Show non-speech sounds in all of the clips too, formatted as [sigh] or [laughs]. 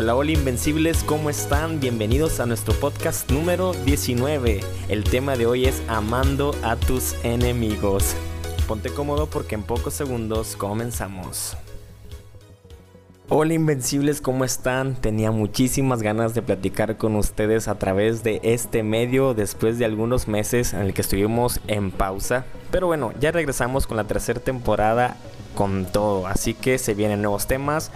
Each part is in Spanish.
Hola, hola invencibles, ¿cómo están? Bienvenidos a nuestro podcast número 19. El tema de hoy es amando a tus enemigos. Ponte cómodo porque en pocos segundos comenzamos. Hola invencibles, ¿cómo están? Tenía muchísimas ganas de platicar con ustedes a través de este medio después de algunos meses en el que estuvimos en pausa. Pero bueno, ya regresamos con la tercera temporada con todo, así que se vienen nuevos temas,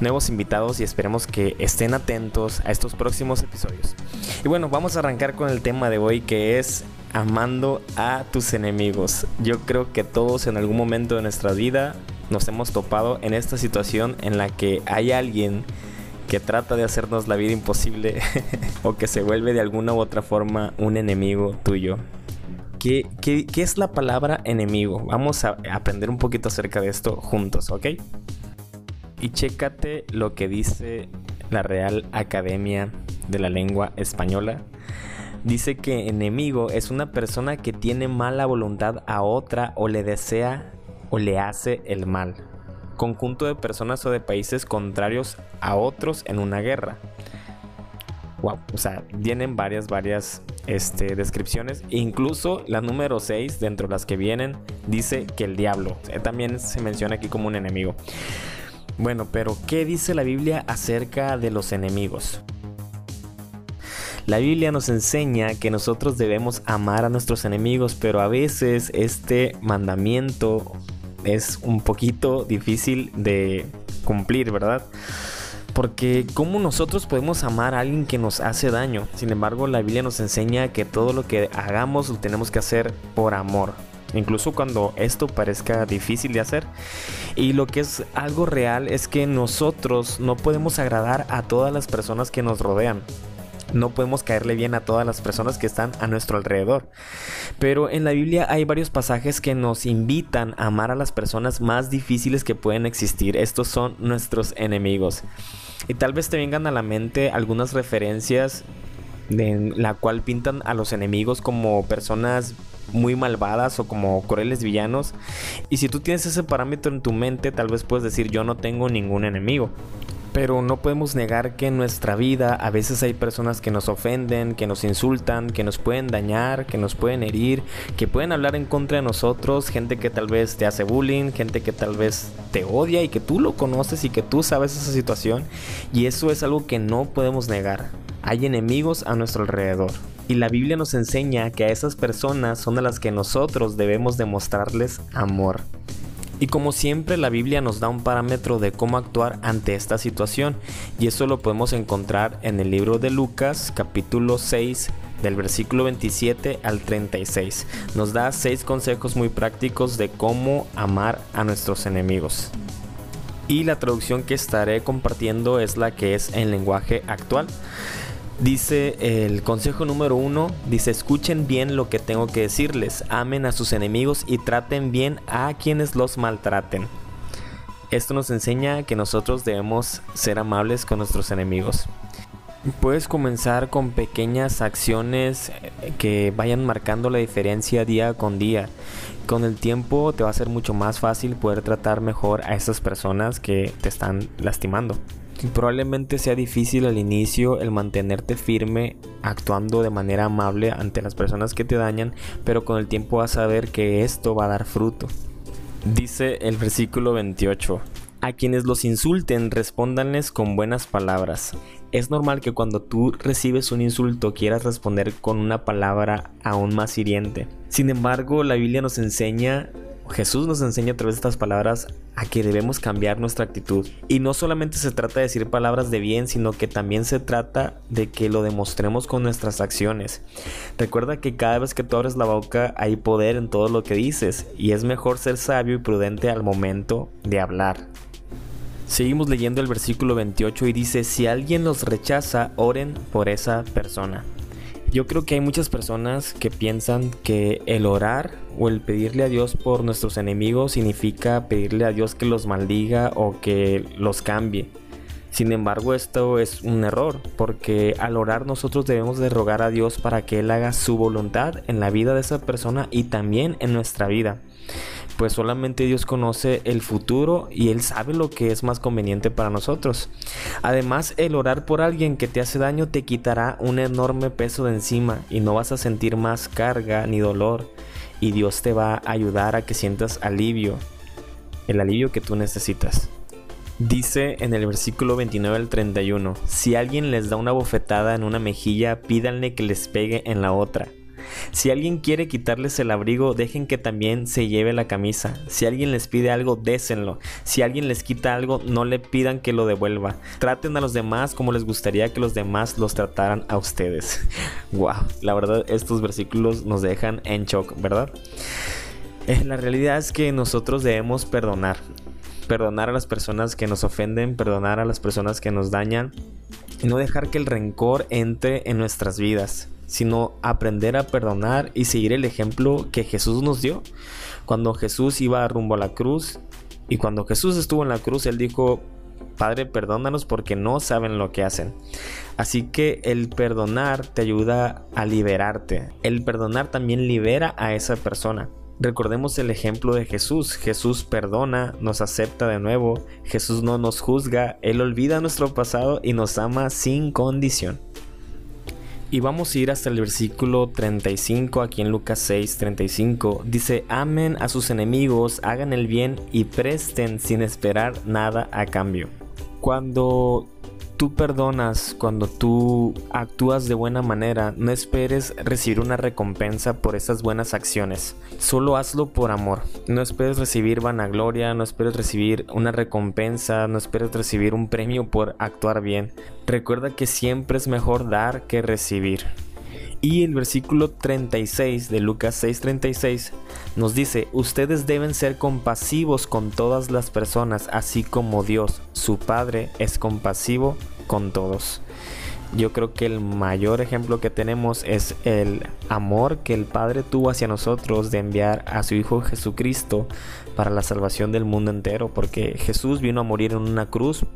nuevos invitados y esperemos que estén atentos a estos próximos episodios. Y bueno, vamos a arrancar con el tema de hoy que es amando a tus enemigos. Yo creo que todos en algún momento de nuestra vida nos hemos topado en esta situación en la que hay alguien que trata de hacernos la vida imposible [laughs] o que se vuelve de alguna u otra forma un enemigo tuyo. ¿Qué, es la palabra enemigo? Vamos a aprender un poquito acerca de esto juntos, ¿ok? Y chécate lo que dice la Real Academia de la Lengua Española. Dice que enemigo es una persona que tiene mala voluntad a otra o le desea o le hace el mal. Conjunto de personas o de países contrarios a otros en una guerra. Wow, o sea, vienen varias, varias este, descripciones. Incluso la número 6, dentro de las que vienen, dice que el diablo también se menciona aquí como un enemigo. Bueno, pero ¿qué dice la Biblia acerca de los enemigos? La Biblia nos enseña que nosotros debemos amar a nuestros enemigos, pero a veces este mandamiento es un poquito difícil de cumplir, ¿verdad? Porque ¿cómo nosotros podemos amar a alguien que nos hace daño? Sin embargo, la Biblia nos enseña que todo lo que hagamos lo tenemos que hacer por amor. Incluso cuando esto parezca difícil de hacer. Y lo que es algo real es que nosotros no podemos agradar a todas las personas que nos rodean no podemos caerle bien a todas las personas que están a nuestro alrededor. Pero en la Biblia hay varios pasajes que nos invitan a amar a las personas más difíciles que pueden existir. Estos son nuestros enemigos. Y tal vez te vengan a la mente algunas referencias en la cual pintan a los enemigos como personas muy malvadas o como crueles villanos. Y si tú tienes ese parámetro en tu mente, tal vez puedes decir yo no tengo ningún enemigo. Pero no podemos negar que en nuestra vida a veces hay personas que nos ofenden, que nos insultan, que nos pueden dañar, que nos pueden herir, que pueden hablar en contra de nosotros, gente que tal vez te hace bullying, gente que tal vez te odia y que tú lo conoces y que tú sabes esa situación. Y eso es algo que no podemos negar. Hay enemigos a nuestro alrededor. Y la Biblia nos enseña que a esas personas son a las que nosotros debemos demostrarles amor. Y como siempre la Biblia nos da un parámetro de cómo actuar ante esta situación y eso lo podemos encontrar en el libro de Lucas capítulo 6 del versículo 27 al 36. Nos da seis consejos muy prácticos de cómo amar a nuestros enemigos. Y la traducción que estaré compartiendo es la que es en lenguaje actual. Dice el consejo número uno, dice escuchen bien lo que tengo que decirles, amen a sus enemigos y traten bien a quienes los maltraten. Esto nos enseña que nosotros debemos ser amables con nuestros enemigos. Puedes comenzar con pequeñas acciones que vayan marcando la diferencia día con día. Con el tiempo te va a ser mucho más fácil poder tratar mejor a esas personas que te están lastimando. Probablemente sea difícil al inicio el mantenerte firme actuando de manera amable ante las personas que te dañan, pero con el tiempo vas a ver que esto va a dar fruto. Dice el versículo 28. A quienes los insulten, respóndanles con buenas palabras. Es normal que cuando tú recibes un insulto quieras responder con una palabra aún más hiriente. Sin embargo, la Biblia nos enseña Jesús nos enseña a través de estas palabras a que debemos cambiar nuestra actitud. Y no solamente se trata de decir palabras de bien, sino que también se trata de que lo demostremos con nuestras acciones. Recuerda que cada vez que tú abres la boca hay poder en todo lo que dices y es mejor ser sabio y prudente al momento de hablar. Seguimos leyendo el versículo 28 y dice, si alguien los rechaza, oren por esa persona. Yo creo que hay muchas personas que piensan que el orar o el pedirle a Dios por nuestros enemigos significa pedirle a Dios que los maldiga o que los cambie. Sin embargo, esto es un error, porque al orar nosotros debemos de rogar a Dios para que Él haga su voluntad en la vida de esa persona y también en nuestra vida. Pues solamente Dios conoce el futuro y Él sabe lo que es más conveniente para nosotros. Además, el orar por alguien que te hace daño te quitará un enorme peso de encima y no vas a sentir más carga ni dolor y Dios te va a ayudar a que sientas alivio, el alivio que tú necesitas. Dice en el versículo 29 al 31, si alguien les da una bofetada en una mejilla, pídanle que les pegue en la otra. Si alguien quiere quitarles el abrigo, dejen que también se lleve la camisa. Si alguien les pide algo, désenlo. Si alguien les quita algo, no le pidan que lo devuelva. Traten a los demás como les gustaría que los demás los trataran a ustedes. [laughs] wow, la verdad estos versículos nos dejan en shock, ¿verdad? Eh, la realidad es que nosotros debemos perdonar perdonar a las personas que nos ofenden, perdonar a las personas que nos dañan y no dejar que el rencor entre en nuestras vidas, sino aprender a perdonar y seguir el ejemplo que Jesús nos dio. Cuando Jesús iba rumbo a la cruz y cuando Jesús estuvo en la cruz, él dijo, Padre, perdónanos porque no saben lo que hacen. Así que el perdonar te ayuda a liberarte. El perdonar también libera a esa persona. Recordemos el ejemplo de Jesús. Jesús perdona, nos acepta de nuevo, Jesús no nos juzga, Él olvida nuestro pasado y nos ama sin condición. Y vamos a ir hasta el versículo 35 aquí en Lucas 6, 35. Dice, amen a sus enemigos, hagan el bien y presten sin esperar nada a cambio. Cuando tú perdonas, cuando tú actúas de buena manera, no esperes recibir una recompensa por esas buenas acciones. Solo hazlo por amor. No esperes recibir vanagloria, no esperes recibir una recompensa, no esperes recibir un premio por actuar bien. Recuerda que siempre es mejor dar que recibir. Y el versículo 36 de Lucas 6:36 nos dice, ustedes deben ser compasivos con todas las personas, así como Dios, su Padre, es compasivo con todos. Yo creo que el mayor ejemplo que tenemos es el amor que el Padre tuvo hacia nosotros de enviar a su Hijo Jesucristo para la salvación del mundo entero, porque Jesús vino a morir en una cruz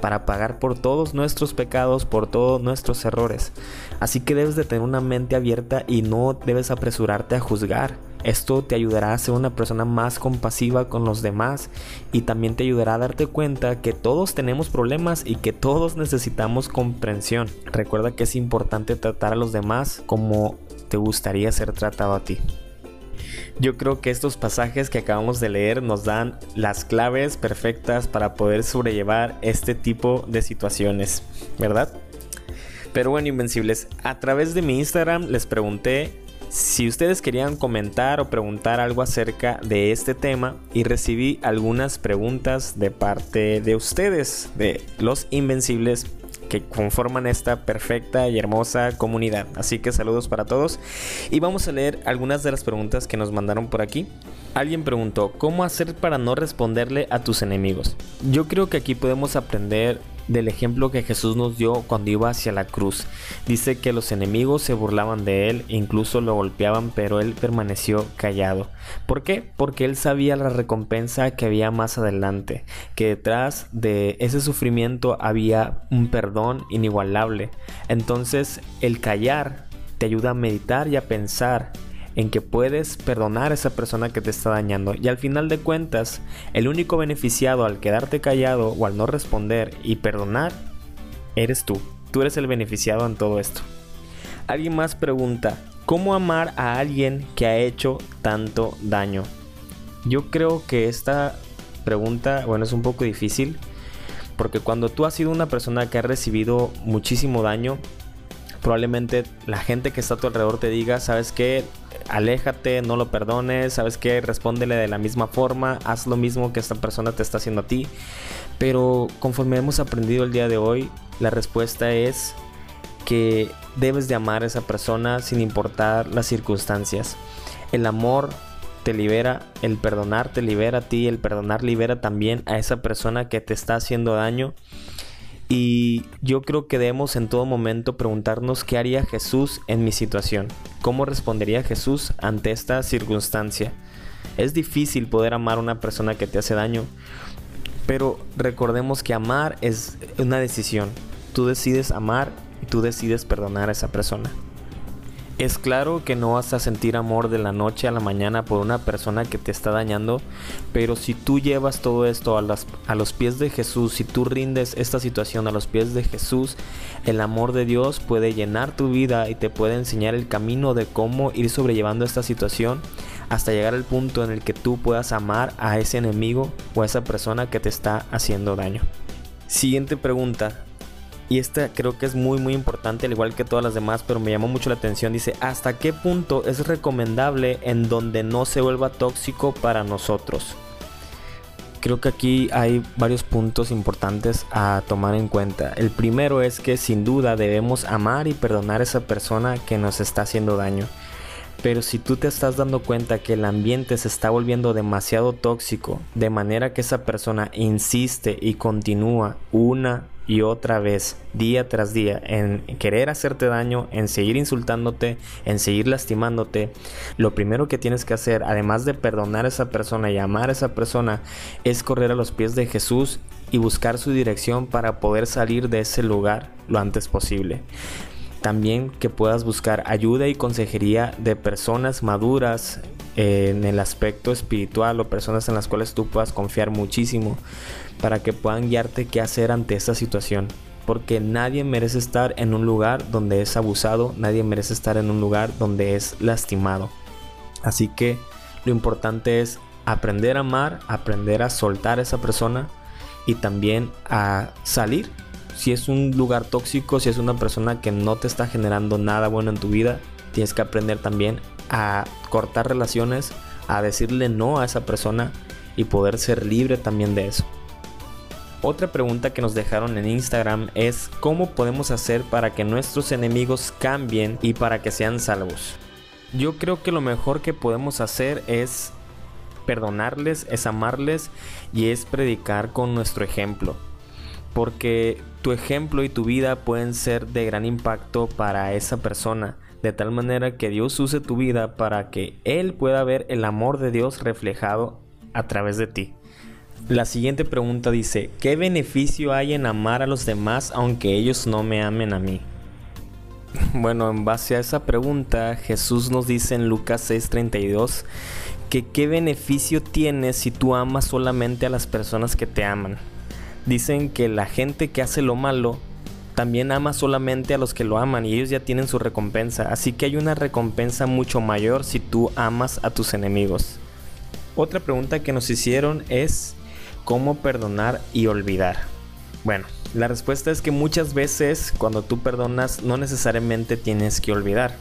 para pagar por todos nuestros pecados, por todos nuestros errores. Así que debes de tener una mente abierta y no debes apresurarte a juzgar. Esto te ayudará a ser una persona más compasiva con los demás y también te ayudará a darte cuenta que todos tenemos problemas y que todos necesitamos comprensión. Recuerda que es importante tratar a los demás como te gustaría ser tratado a ti. Yo creo que estos pasajes que acabamos de leer nos dan las claves perfectas para poder sobrellevar este tipo de situaciones, ¿verdad? Pero bueno, Invencibles, a través de mi Instagram les pregunté si ustedes querían comentar o preguntar algo acerca de este tema y recibí algunas preguntas de parte de ustedes, de los Invencibles que conforman esta perfecta y hermosa comunidad. Así que saludos para todos y vamos a leer algunas de las preguntas que nos mandaron por aquí. Alguien preguntó, ¿cómo hacer para no responderle a tus enemigos? Yo creo que aquí podemos aprender del ejemplo que Jesús nos dio cuando iba hacia la cruz. Dice que los enemigos se burlaban de él, incluso lo golpeaban, pero él permaneció callado. ¿Por qué? Porque él sabía la recompensa que había más adelante, que detrás de ese sufrimiento había un perdón inigualable. Entonces el callar te ayuda a meditar y a pensar en que puedes perdonar a esa persona que te está dañando. Y al final de cuentas, el único beneficiado al quedarte callado o al no responder y perdonar, eres tú. Tú eres el beneficiado en todo esto. Alguien más pregunta, ¿cómo amar a alguien que ha hecho tanto daño? Yo creo que esta pregunta, bueno, es un poco difícil. Porque cuando tú has sido una persona que ha recibido muchísimo daño, probablemente la gente que está a tu alrededor te diga, ¿sabes qué? Aléjate, no lo perdones, sabes qué, respóndele de la misma forma, haz lo mismo que esta persona te está haciendo a ti. Pero conforme hemos aprendido el día de hoy, la respuesta es que debes de amar a esa persona sin importar las circunstancias. El amor te libera, el perdonar te libera a ti, el perdonar libera también a esa persona que te está haciendo daño y yo creo que debemos en todo momento preguntarnos qué haría Jesús en mi situación, cómo respondería Jesús ante esta circunstancia. Es difícil poder amar a una persona que te hace daño, pero recordemos que amar es una decisión. Tú decides amar y tú decides perdonar a esa persona. Es claro que no vas a sentir amor de la noche a la mañana por una persona que te está dañando, pero si tú llevas todo esto a, a, los pies de Jesús, si tú rindes esta situación a los pies de Jesús, el amor de Dios puede llenar tu vida y te puede enseñar el camino de cómo ir sobrellevando esta situación hasta llegar al punto en el que tú puedas amar a ese enemigo o a esa persona que te está haciendo daño. Siguiente pregunta. Y esta creo que es muy muy importante, al igual que todas las demás, pero me llamó mucho la atención. Dice, ¿hasta qué punto es recomendable en donde no se vuelva tóxico para nosotros? Creo que aquí hay varios puntos importantes a tomar en cuenta. El primero es que sin duda debemos amar y perdonar a esa persona que nos está haciendo daño. Pero si tú te estás dando cuenta que el ambiente se está volviendo demasiado tóxico, de manera que esa persona insiste y continúa una y otra vez, día tras día, en querer hacerte daño, en seguir insultándote, en seguir lastimándote, lo primero que tienes que hacer, además de perdonar a esa persona y amar a esa persona, es correr a los pies de Jesús y buscar su dirección para poder salir de ese lugar lo antes posible. También que puedas buscar ayuda y consejería de personas maduras eh, en el aspecto espiritual o personas en las cuales tú puedas confiar muchísimo para que puedan guiarte qué hacer ante esta situación. Porque nadie merece estar en un lugar donde es abusado, nadie merece estar en un lugar donde es lastimado. Así que lo importante es aprender a amar, aprender a soltar a esa persona y también a salir. Si es un lugar tóxico, si es una persona que no te está generando nada bueno en tu vida, tienes que aprender también a cortar relaciones, a decirle no a esa persona y poder ser libre también de eso. Otra pregunta que nos dejaron en Instagram es cómo podemos hacer para que nuestros enemigos cambien y para que sean salvos. Yo creo que lo mejor que podemos hacer es perdonarles, es amarles y es predicar con nuestro ejemplo. Porque tu ejemplo y tu vida pueden ser de gran impacto para esa persona. De tal manera que Dios use tu vida para que Él pueda ver el amor de Dios reflejado a través de ti. La siguiente pregunta dice, ¿qué beneficio hay en amar a los demás aunque ellos no me amen a mí? [laughs] Bueno, en base a esa pregunta, Jesús nos dice en Lucas 6:32 que qué beneficio tienes si tú amas solamente a las personas que te aman. Dicen que la gente que hace lo malo también ama solamente a los que lo aman y ellos ya tienen su recompensa. Así que hay una recompensa mucho mayor si tú amas a tus enemigos. Otra pregunta que nos hicieron es ¿Cómo perdonar y olvidar? Bueno, la respuesta es que muchas veces cuando tú perdonas no necesariamente tienes que olvidar.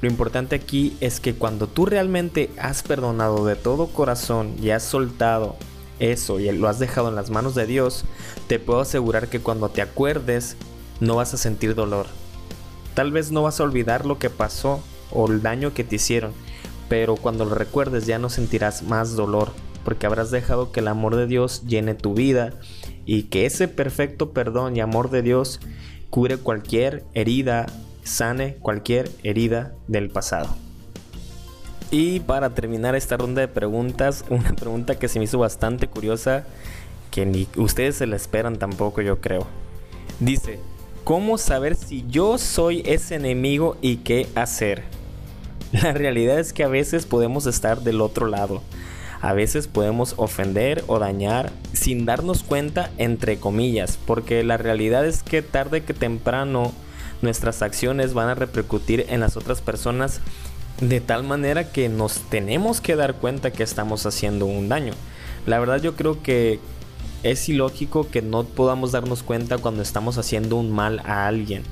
Lo importante aquí es que cuando tú realmente has perdonado de todo corazón y has soltado eso y lo has dejado en las manos de Dios, te puedo asegurar que cuando te acuerdes no vas a sentir dolor. Tal vez no vas a olvidar lo que pasó o el daño que te hicieron, pero cuando lo recuerdes ya no sentirás más dolor porque habrás dejado que el amor de Dios llene tu vida y que ese perfecto perdón y amor de Dios cure cualquier herida, sane cualquier herida del pasado. Y para terminar esta ronda de preguntas, [laughs] una pregunta que se me hizo bastante curiosa, que ni ustedes se la esperan tampoco yo creo. Dice, ¿cómo saber si yo soy ese enemigo y qué hacer? [laughs] La realidad es que a veces podemos estar del otro lado a veces podemos ofender o dañar sin darnos cuenta, entre comillas, porque la realidad es que tarde que temprano nuestras acciones van a repercutir en las otras personas de tal manera que nos tenemos que dar cuenta que estamos haciendo un daño. La verdad yo creo que es ilógico que no podamos darnos cuenta cuando estamos haciendo un mal a alguien.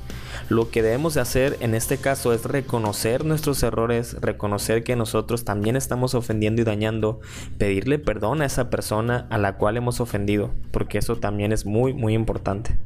Lo que debemos de hacer en este caso es reconocer nuestros errores, reconocer que nosotros también estamos ofendiendo y dañando, pedirle perdón a esa persona a la cual hemos ofendido, porque eso también es muy muy importante.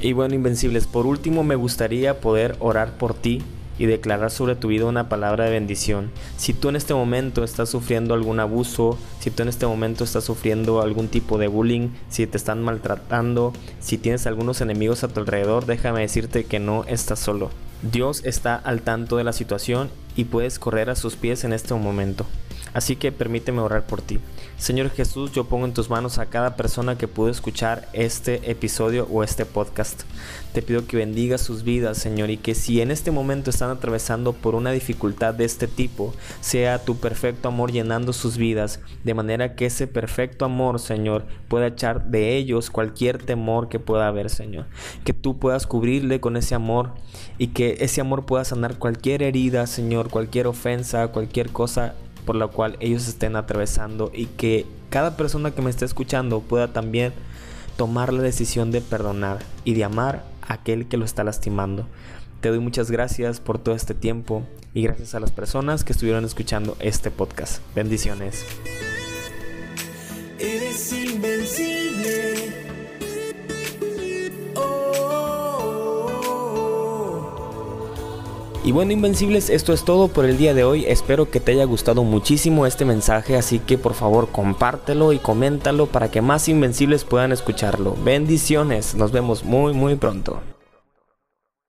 Y bueno, Invencibles, por último me gustaría poder orar por ti y declarar sobre tu vida una palabra de bendición. Si tú en este momento estás sufriendo algún abuso, si tú en este momento estás sufriendo algún tipo de bullying, si te están maltratando, si tienes algunos enemigos a tu alrededor, déjame decirte que no estás solo. Dios está al tanto de la situación y puedes correr a sus pies en este momento. Así que permíteme orar por ti. Señor Jesús, yo pongo en tus manos a cada persona que pudo escuchar este episodio o este podcast. Te pido que bendiga sus vidas, Señor, y que si en este momento están atravesando por una dificultad de este tipo, sea tu perfecto amor llenando sus vidas, de manera que ese perfecto amor, Señor, pueda echar de ellos cualquier temor que pueda haber, Señor. Que tú puedas cubrirle con ese amor y que ese amor pueda sanar cualquier herida, Señor, cualquier ofensa, cualquier cosa por la cual ellos estén atravesando y que cada persona que me esté escuchando pueda también tomar la decisión de perdonar y de amar a aquel que lo está lastimando. Te doy muchas gracias por todo este tiempo y gracias a las personas que estuvieron escuchando este podcast. Bendiciones. Bueno, Invencibles, esto es todo por el día de hoy. Espero que te haya gustado muchísimo este mensaje, así que por favor compártelo y coméntalo para que más Invencibles puedan escucharlo. Bendiciones, nos vemos muy muy pronto.